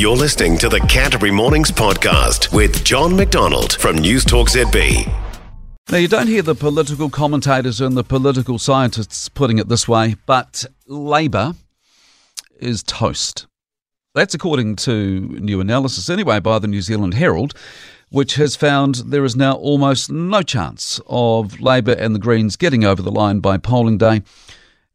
You're listening to the Canterbury Mornings podcast with John MacDonald from News Talk ZB. Now, you don't hear the political commentators and the political scientists putting it this way, but Labour is toast. That's according to new analysis, anyway, by the New Zealand Herald, which has found there is now almost no chance of Labour and the Greens getting over the line by polling day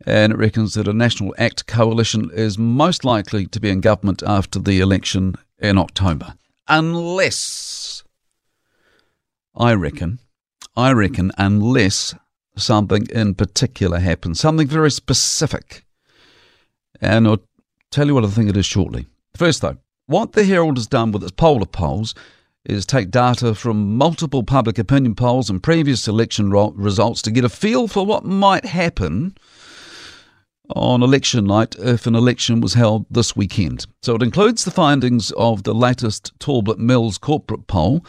and it reckons that a National ACT coalition is most likely to be in government after the election in October. Unless, I reckon, I reckon, unless something in particular happens, something very specific. And I'll tell you what I think it is shortly. First, though, what the Herald has done with its poll of polls is take data from multiple public opinion polls and previous election results to get a feel for what might happen on election night if an election was held this weekend. So it includes the findings of the latest Talbot Mills corporate poll,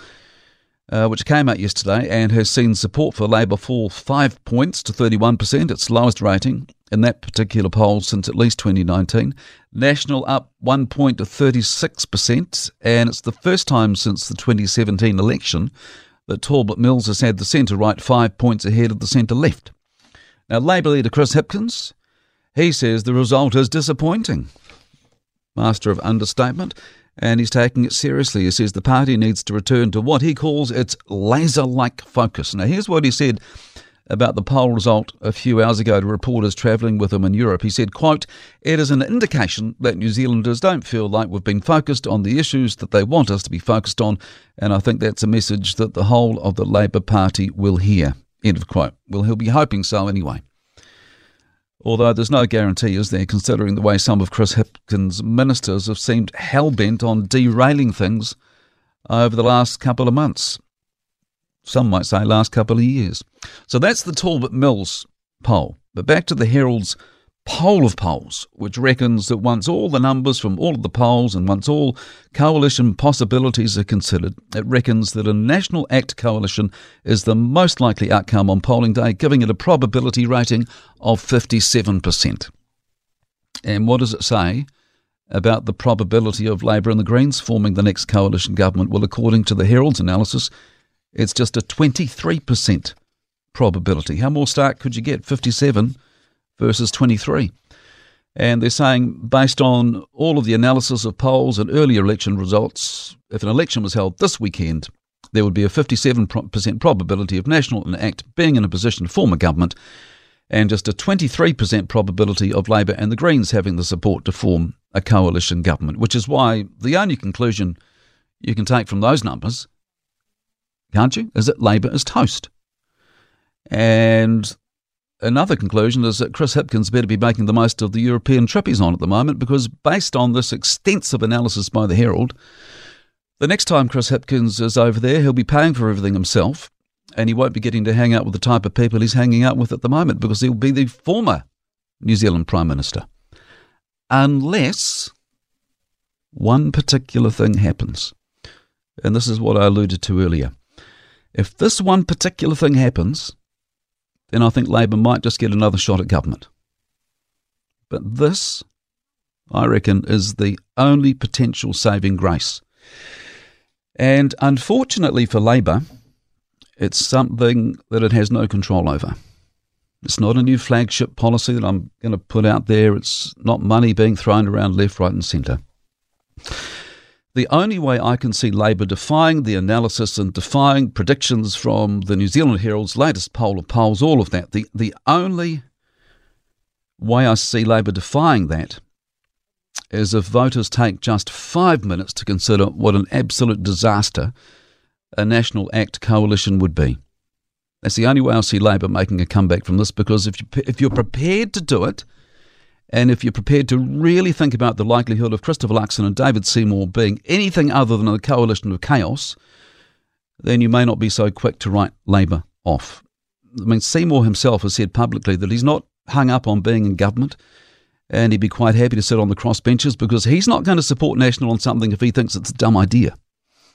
uh, which came out yesterday and has seen support for Labour fall five points to 31%, its lowest rating in that particular poll since at least 2019. National up one point to 36%, and it's the first time since the 2017 election that Talbot Mills has had the centre right five points ahead of the centre left. Now, Labour leader Chris Hipkins he says the result is disappointing. Master of understatement, and he's taking it seriously. He says the party needs to return to what he calls its laser like focus. Now, here's what he said about the poll result a few hours ago to reporters travelling with him in Europe. He said, quote, It is an indication that New Zealanders don't feel like we've been focused on the issues that they want us to be focused on, and I think that's a message that the whole of the Labour Party will hear. End of quote. Well, he'll be hoping so anyway although there's no guarantee, is there, considering the way some of Chris Hipkins' ministers have seemed hell bent on derailing things over the last couple of months. Some might say last couple of years. So that's the Talbot Mills poll. But back to the Herald's poll of polls, which reckons that once all the numbers from all of the polls and once all coalition possibilities are considered, it reckons that a National ACT coalition is the most likely outcome on polling day, giving it a probability rating of 57%. And what does it say about the probability of Labour and the Greens forming the next coalition government? Well, according to the Herald's analysis, it's just a 23% probability. How more stark could you get? 57 versus 23. And they're saying, based on all of the analysis of polls and earlier election results, if an election was held this weekend, there would be a 57% probability of National and ACT being in a position to form a government, and just a 23% probability of Labour and the Greens having the support to form a coalition government, which is why the only conclusion you can take from those numbers, can't you, is that Labour is toast. And Another conclusion is that Chris Hipkins better be making the most of the European trip he's on at the moment because, based on this extensive analysis by the Herald, the next time Chris Hipkins is over there, he'll be paying for everything himself and he won't be getting to hang out with the type of people he's hanging out with at the moment because he'll be the former New Zealand Prime Minister. Unless one particular thing happens. And this is what I alluded to earlier. If this one particular thing happens, then I think Labour might just get another shot at government. But this, I reckon, is the only potential saving grace. And unfortunately for Labour, it's something that it has no control over. It's not a new flagship policy that I'm going to put out there. It's not money being thrown around left, right, and centre. The only way I can see Labour defying the analysis and defying predictions from the New Zealand Herald's latest poll of polls, all of that, the, the only way I see Labour defying that is if voters take just five minutes to consider what an absolute disaster a National ACT coalition would be. That's the only way I see Labour making a comeback from this because if, you, if you're prepared to do it, and if you're prepared to really think about the likelihood of Christopher Luxon and David Seymour being anything other than a coalition of chaos, then you may not be so quick to write Labour off. I mean, Seymour himself has said publicly that he's not hung up on being in government and he'd be quite happy to sit on the crossbenches because he's not going to support National on something if he thinks it's a dumb idea.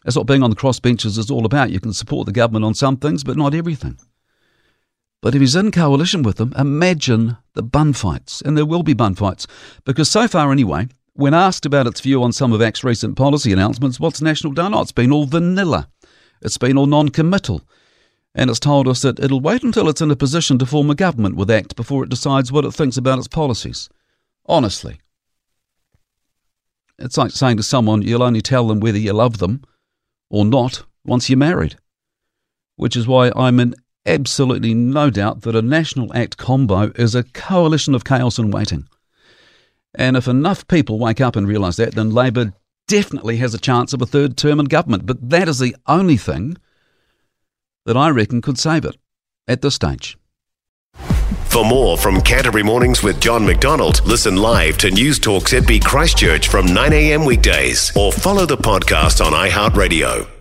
That's what being on the crossbenches is all about. You can support the government on some things, but not everything. But if he's in coalition with them, imagine the bun fights. And there will be bun fights. Because so far, anyway, When asked about its view on some of ACT's recent policy announcements, what's National done? Oh, it's been all vanilla. It's been all non committal. And it's told us that it'll wait until it's in a position to form a government with ACT before it decides what it thinks about its policies. Honestly. It's like saying to someone, you'll only tell them whether you love them or not once you're married. Which is why I'm in absolutely no doubt that a National Act combo is a coalition of chaos in waiting. And if enough people wake up and realise that, then Labour definitely has a chance of a third term in government. But that is the only thing that I reckon could save it at this stage. For more from Canterbury Mornings with John MacDonald, listen live to News Talk ZB Christchurch from 9am weekdays or follow the podcast on iHeartRadio.